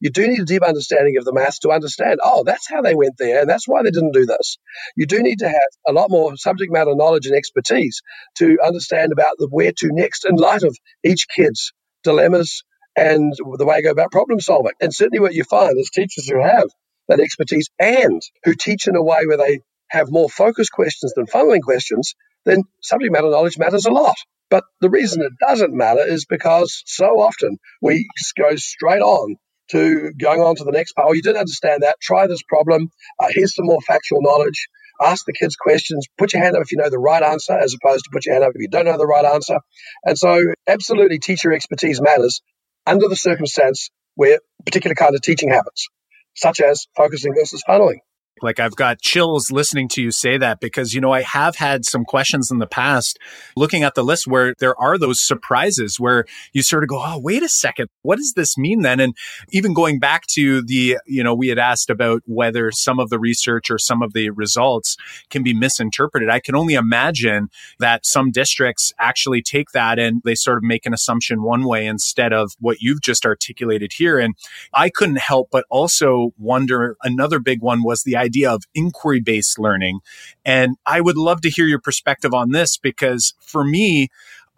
you do need a deep understanding of the maths to understand, oh, that's how they went there and that's why they didn't do this. You do need to have a lot more subject matter knowledge and expertise to understand about the where to next in light of each kid's dilemmas and the way I go about problem solving. And certainly what you find is teachers who have that expertise and who teach in a way where they have more focused questions than funneling questions, then subject matter knowledge matters a lot. But the reason it doesn't matter is because so often we go straight on to going on to the next part. Oh, you didn't understand that. Try this problem. Uh, here's some more factual knowledge. Ask the kids questions. Put your hand up if you know the right answer, as opposed to put your hand up if you don't know the right answer. And so, absolutely, teacher expertise matters under the circumstance where a particular kind of teaching happens such as focusing versus funneling. Like I've got chills listening to you say that because, you know, I have had some questions in the past looking at the list where there are those surprises where you sort of go, Oh, wait a second. What does this mean then? And even going back to the, you know, we had asked about whether some of the research or some of the results can be misinterpreted. I can only imagine that some districts actually take that and they sort of make an assumption one way instead of what you've just articulated here. And I couldn't help but also wonder another big one was the idea of inquiry based learning. And I would love to hear your perspective on this because for me,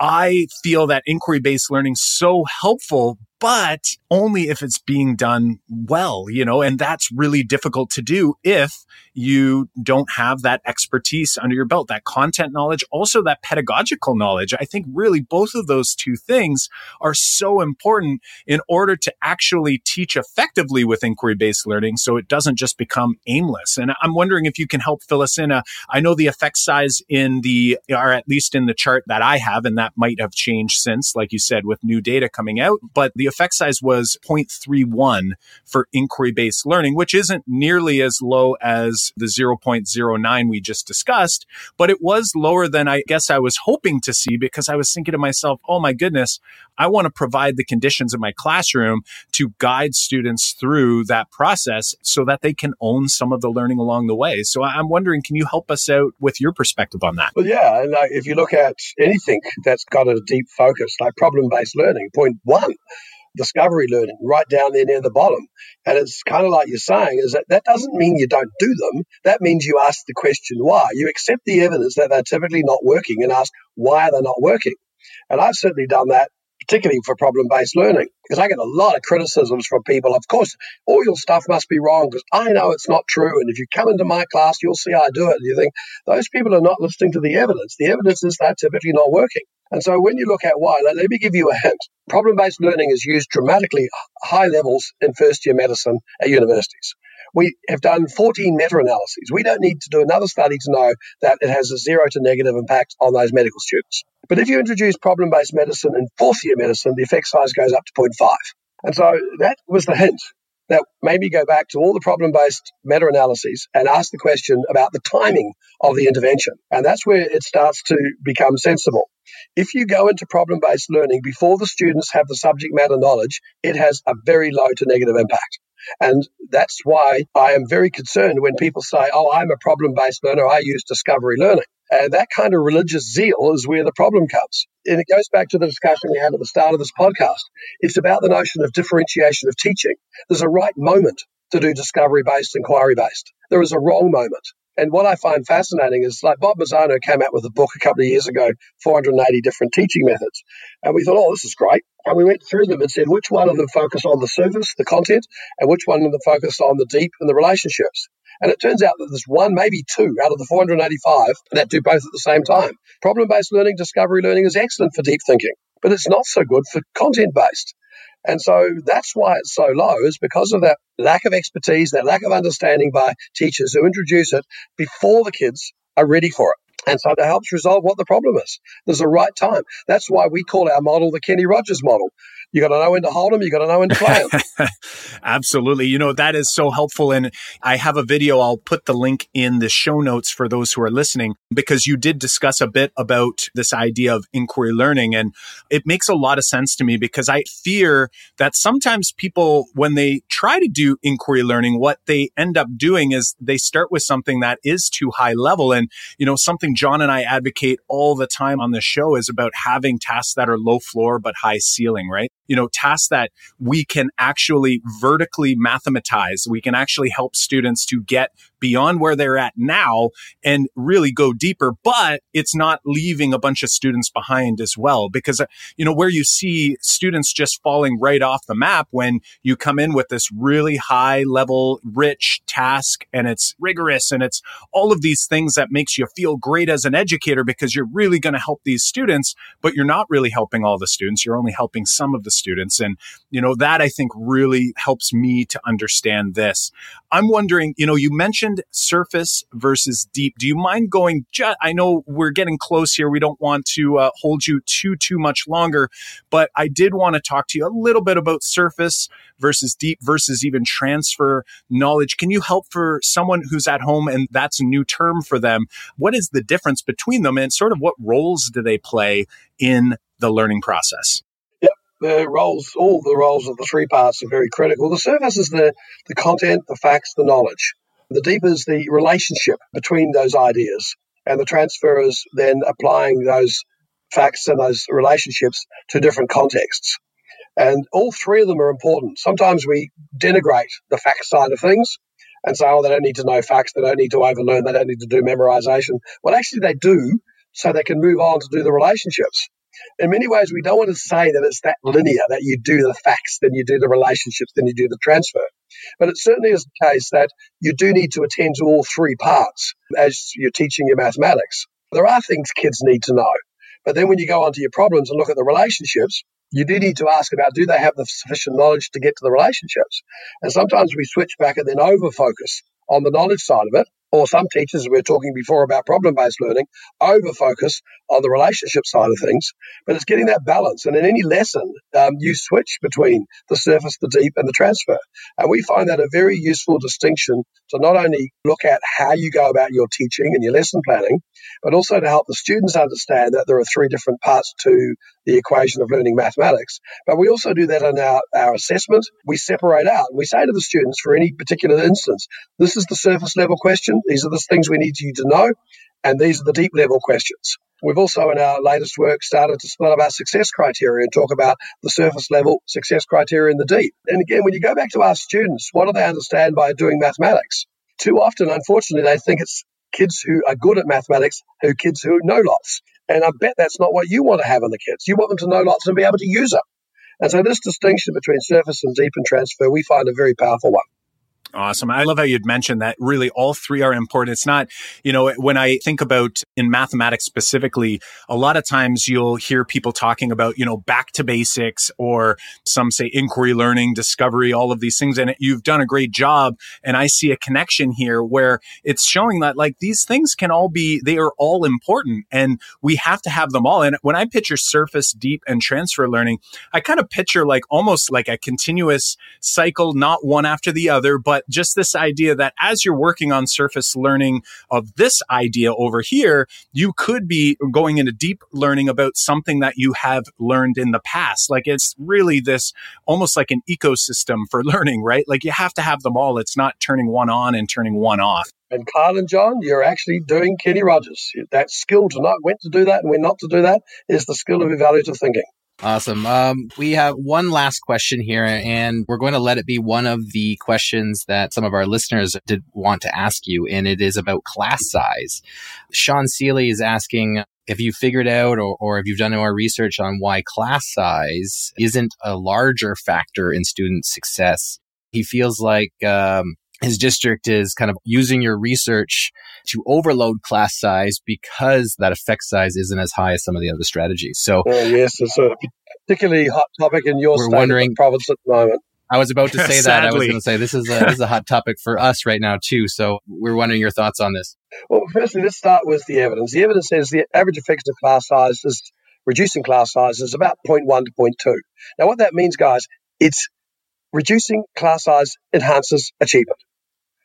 I feel that inquiry based learning so helpful, but only if it's being done well, you know, and that's really difficult to do if you don't have that expertise under your belt, that content knowledge, also that pedagogical knowledge. I think really both of those two things are so important in order to actually teach effectively with inquiry based learning so it doesn't just become aimless. And I'm wondering if you can help fill us in. Uh, i know the effect size in the, or at least in the chart that I have, and that might have changed since, like you said, with new data coming out, but the effect size was 0.31 for inquiry based learning, which isn't nearly as low as the 0.09 we just discussed, but it was lower than I guess I was hoping to see because I was thinking to myself, oh my goodness, I want to provide the conditions in my classroom to guide students through that process so that they can own some of the learning along the way. So I'm wondering, can you help us out with your perspective on that? Well, yeah. And if you look at anything that's got a deep focus, like problem based learning, point one, discovery learning right down there near the bottom. And it's kind of like you're saying, is that that doesn't mean you don't do them. That means you ask the question why. You accept the evidence that they're typically not working and ask why are they're not working. And I've certainly done that particularly for problem based learning, because I get a lot of criticisms from people. Of course, all your stuff must be wrong because I know it's not true. And if you come into my class, you'll see I do it. And you think those people are not listening to the evidence. The evidence is they're typically not working. And so when you look at why, let, let me give you a hint. Problem based learning is used dramatically high levels in first year medicine at universities. We have done 14 meta analyses. We don't need to do another study to know that it has a zero to negative impact on those medical students. But if you introduce problem based medicine in fourth year medicine, the effect size goes up to 0.5. And so that was the hint that made me go back to all the problem based meta analyses and ask the question about the timing of the intervention. And that's where it starts to become sensible. If you go into problem based learning before the students have the subject matter knowledge, it has a very low to negative impact. And that's why I am very concerned when people say, oh, I'm a problem based learner, I use discovery learning. And that kind of religious zeal is where the problem comes. And it goes back to the discussion we had at the start of this podcast. It's about the notion of differentiation of teaching. There's a right moment to do discovery based, inquiry based. There is a wrong moment. And what I find fascinating is like Bob Marzano came out with a book a couple of years ago, 480 different teaching methods. And we thought, oh, this is great. And we went through them and said, which one of them focus on the surface, the content, and which one of them focus on the deep and the relationships? And it turns out that there's one, maybe two out of the 485 that do both at the same time. Problem based learning, discovery learning is excellent for deep thinking, but it's not so good for content based. And so that's why it's so low, is because of that lack of expertise, that lack of understanding by teachers who introduce it before the kids are ready for it. And so it helps resolve what the problem is. There's a right time. That's why we call our model the Kenny Rogers model. You got to know when to hold them. You got to know when to play them. Absolutely. You know, that is so helpful. And I have a video. I'll put the link in the show notes for those who are listening because you did discuss a bit about this idea of inquiry learning. And it makes a lot of sense to me because I fear that sometimes people, when they try to do inquiry learning, what they end up doing is they start with something that is too high level. And, you know, something Jon and I advocate all the time on the show is about having tasks that are low floor but high ceiling, right? You know, tasks that we can actually vertically mathematize. We can actually help students to get beyond where they're at now and really go deeper, but it's not leaving a bunch of students behind as well. Because, uh, you know, where you see students just falling right off the map when you come in with this really high level, rich task and it's rigorous and it's all of these things that makes you feel great as an educator because you're really going to help these students, but you're not really helping all the students. You're only helping some of the students. And, you know, that I think really helps me to understand this. I'm wondering, you know, you mentioned surface versus deep. Do you mind going? Ju- I know we're getting close here. We don't want to uh, hold you too too much longer, but I did want to talk to you a little bit about surface versus deep versus even transfer knowledge. Can you help for someone who's at home and that's a new term for them? What is the difference between them and sort of what roles do they play in the learning process? The roles, all the roles of the three parts are very critical. The surface is the, the content, the facts, the knowledge. The deep is the relationship between those ideas. And the transfer is then applying those facts and those relationships to different contexts. And all three of them are important. Sometimes we denigrate the fact side of things and say, oh, they don't need to know facts, they don't need to overlearn, they don't need to do memorization. Well, actually, they do, so they can move on to do the relationships in many ways, we don't want to say that it's that linear, that you do the facts, then you do the relationships, then you do the transfer. But it certainly is the case that you do need to attend to all three parts as you're teaching your mathematics. There are things kids need to know. But then when you go onto your problems and look at the relationships, you do need to ask about do they have the sufficient knowledge to get to the relationships? And sometimes we switch back and then over focus on the knowledge side of it or some teachers, we were talking before about problem based learning, over focus on the relationship side of things. But it's getting that balance. And in any lesson, um, you switch between the surface, the deep, and the transfer. And we find that a very useful distinction to not only look at how you go about your teaching and your lesson planning, but also to help the students understand that there are three different parts to the equation of learning mathematics. But we also do that in our, our assessment. We separate out. We say to the students for any particular instance, this is the surface level question. These are the things we need you to know. And these are the deep level questions. We've also, in our latest work, started to split up our success criteria and talk about the surface level success criteria in the deep. And again, when you go back to our students, what do they understand by doing mathematics? Too often, unfortunately, they think it's kids who are good at mathematics who kids who know lots. And I bet that's not what you want to have in the kids. You want them to know lots and be able to use them. And so this distinction between surface and deep and transfer, we find a very powerful one. Awesome. I love how you'd mentioned that really all three are important. It's not, you know, when I think about in mathematics specifically, a lot of times you'll hear people talking about, you know, back to basics or some say inquiry learning, discovery, all of these things. And you've done a great job. And I see a connection here where it's showing that like these things can all be, they are all important and we have to have them all. And when I picture surface, deep and transfer learning, I kind of picture like almost like a continuous cycle, not one after the other, but but just this idea that as you're working on surface learning of this idea over here, you could be going into deep learning about something that you have learned in the past. Like it's really this almost like an ecosystem for learning, right? Like you have to have them all. It's not turning one on and turning one off. And Carl and Jon, you're actually doing Kenny Rogers. That skill to know when to do that and when not to do that is the skill of evaluative thinking. Awesome. Um, we have one last question here, and we're going to let it be one of the questions that some of our listeners did want to ask you, and it is about class size. Sean Seely is asking if you figured out or, or if you've done more research on why class size isn't a larger factor in student success. He feels like um, his district is kind of using your research to overload class size because that effect size isn't as high as some of the other strategies. So, uh, yes, it's a particularly hot topic in your state wondering, province at the moment. I was about to say that. I was going to say this is a this is a hot topic for us right now too. So we're wondering your thoughts on this. Well, firstly, let's start with the evidence. The evidence says the average effect of class size is reducing class size is about 0.1 to 0.2. Now, what that means, guys, it's reducing class size enhances achievement.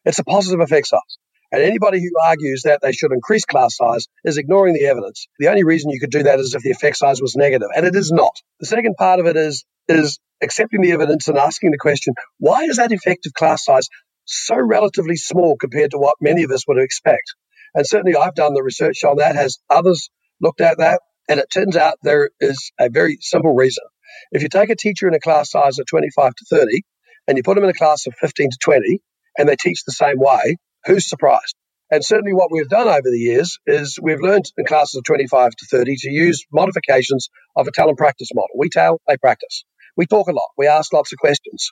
It's a positive effect size. And anybody who argues that they should increase class size is ignoring the evidence. The only reason you could do that is if the effect size was negative, and it is not. The second part of it is is accepting the evidence and asking the question, why is that effective class size so relatively small compared to what many of us would expect? And certainly I've done the research on that. Has others looked at that? And it turns out there is a very simple reason. If you take a teacher in a class size of 25 to 30 and you put them in a class of 15 to 20 and they teach the same way, who's surprised? And certainly what we've done over the years is we've learned in classes of 25 to 30 to use modifications of a and practice model. We tell, they practice. We talk a lot. We ask lots of questions.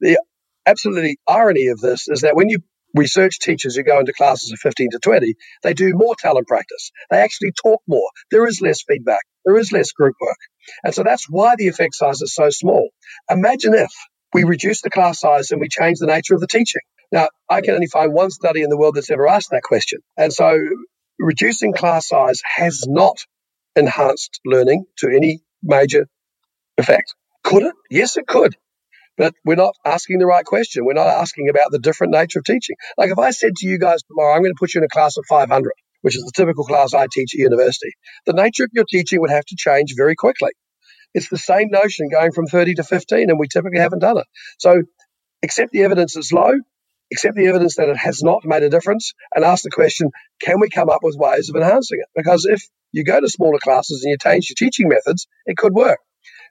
The absolutely irony of this is that when you research teachers who go into classes of 15 to 20, they do more and practice. They actually talk more. There is less feedback. There is less group work. And so that's why the effect size is so small. Imagine if we reduce the class size and we change the nature of the teaching. Now, I can only find one study in the world that's ever asked that question. And so reducing class size has not enhanced learning to any major effect. Could it? Yes, it could. But we're not asking the right question. We're not asking about the different nature of teaching. Like if I said to you guys tomorrow, I'm going to put you in a class of 500, which is the typical class I teach at university, the nature of your teaching would have to change very quickly. It's the same notion going from 30 to 15, and we typically haven't done it. So accept the evidence is low, accept the evidence that it has not made a difference, and ask the question, can we come up with ways of enhancing it? Because if you go to smaller classes and you change your teaching methods, it could work.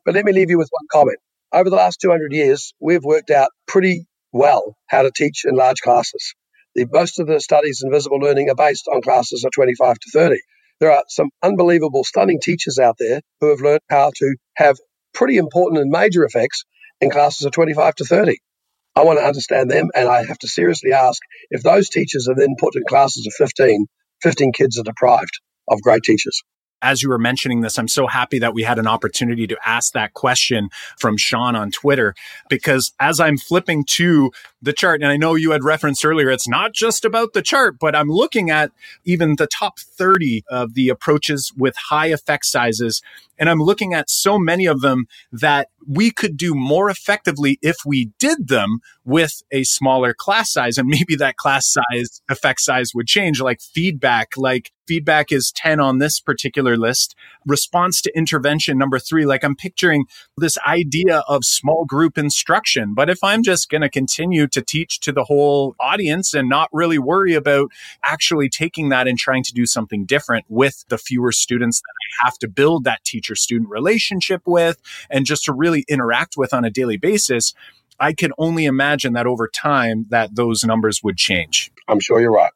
But let me leave you with one comment. Over the last 200 years, we've worked out pretty well how to teach in large classes. The, most of the studies in visible learning are based on classes of 25 to 30. There are some unbelievable, stunning teachers out there who have learned how to have pretty important and major effects in classes of 25 to 30. I want to understand them, and I have to seriously ask if those teachers are then put in classes of 15, 15 kids are deprived of great teachers as you were mentioning this, I'm so happy that we had an opportunity to ask that question from Sean on Twitter because as I'm flipping to the chart, and I know you had referenced earlier, it's not just about the chart, but I'm looking at even the top 30 of the approaches with high effect sizes. And I'm looking at so many of them that we could do more effectively if we did them with a smaller class size. And maybe that class size, effect size would change, like feedback, like feedback is 10 on this particular list. Response to intervention, number three, like I'm picturing this idea of small group instruction. But if I'm just going to continue to teach to the whole audience and not really worry about actually taking that and trying to do something different with the fewer students that I have to build that teacher student relationship with and just to really interact with on a daily basis, I can only imagine that over time that those numbers would change. I'm sure you're right.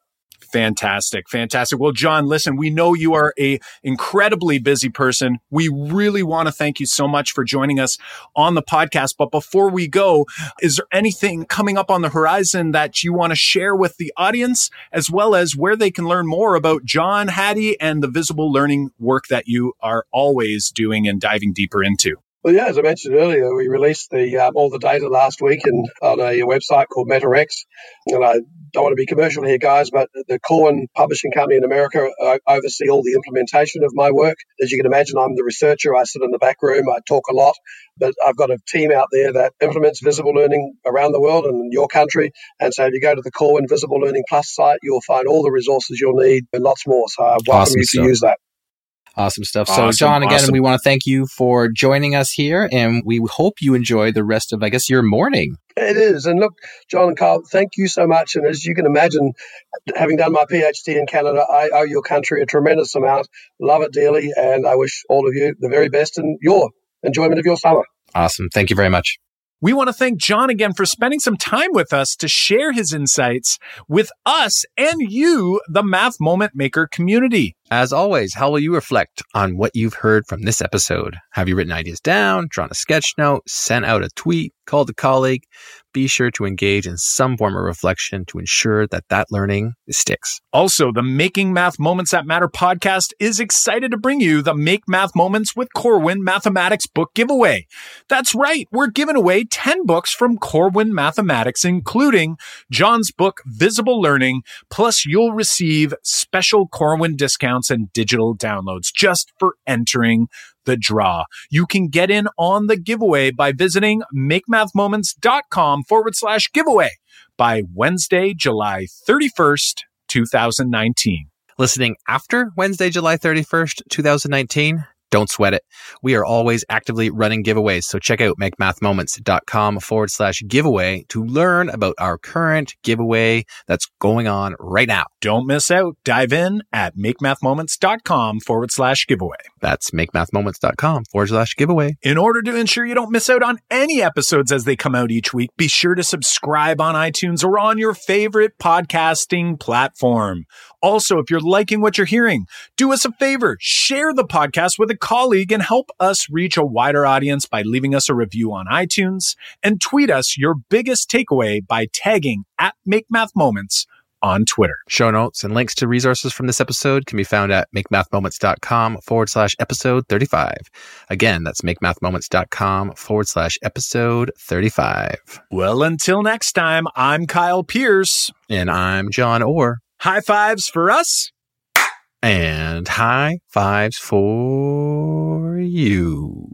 Fantastic. Fantastic. Well, John, listen, we know you are a incredibly busy person. We really want to thank you so much for joining us on the podcast. But before we go, is there anything coming up on the horizon that you want to share with the audience, as well as where they can learn more about John Hattie and the visible learning work that you are always doing and diving deeper into? Well, yeah, as I mentioned earlier, we released the um, all the data last week and on a website called MetaX. And I don't want to be commercial here, guys, but the Corwin Publishing Company in America uh, oversee all the implementation of my work. As you can imagine, I'm the researcher. I sit in the back room. I talk a lot, but I've got a team out there that implements visible learning around the world and in your country. And so if you go to the Corwin Visible Learning Plus site, you'll find all the resources you'll need and lots more. So I welcome awesome you to stuff. use that. Awesome stuff. So, awesome, John, again, awesome. we want to thank you for joining us here, and we hope you enjoy the rest of, I guess, your morning. It is. And look, Jon and Carl, thank you so much. And as you can imagine, having done my PhD in Canada, I owe your country a tremendous amount. Love it dearly. And I wish all of you the very best in your enjoyment of your summer. Awesome. Thank you very much. We want to thank John again for spending some time with us to share his insights with us and you, the Math Moment Maker community. As always, how will you reflect on what you've heard from this episode? Have you written ideas down, drawn a sketch note, sent out a tweet, called a colleague? be sure to engage in some form of reflection to ensure that that learning sticks. Also, the Making Math Moments That Matter podcast is excited to bring you the Make Math Moments with Corwin Mathematics book giveaway. That's right, we're giving away 10 books from Corwin Mathematics, including John's book, Visible Learning, plus you'll receive special Corwin discounts and digital downloads just for entering the draw. You can get in on the giveaway by visiting makemathmoments.com forward slash giveaway by Wednesday, July 31st, 2019. Listening after Wednesday, July 31st, 2019? Don't sweat it. We are always actively running giveaways, so check out makemathmoments.com forward slash giveaway to learn about our current giveaway that's going on right now. Don't miss out. Dive in at makemathmoments.com forward slash giveaway. That's makemathmoments.com forward slash giveaway. In order to ensure you don't miss out on any episodes as they come out each week, be sure to subscribe on iTunes or on your favorite podcasting platform. Also, if you're liking what you're hearing, do us a favor, share the podcast with a colleague and help us reach a wider audience by leaving us a review on iTunes and tweet us your biggest takeaway by tagging at Make Math Moments on Twitter. Show notes and links to resources from this episode can be found at makemathmoments.com forward slash episode 35. Again, that's makemathmoments.com forward slash episode 35. Well, until next time, I'm Kyle Pearce. And I'm Jon Orr. High fives for us. And high fives for you.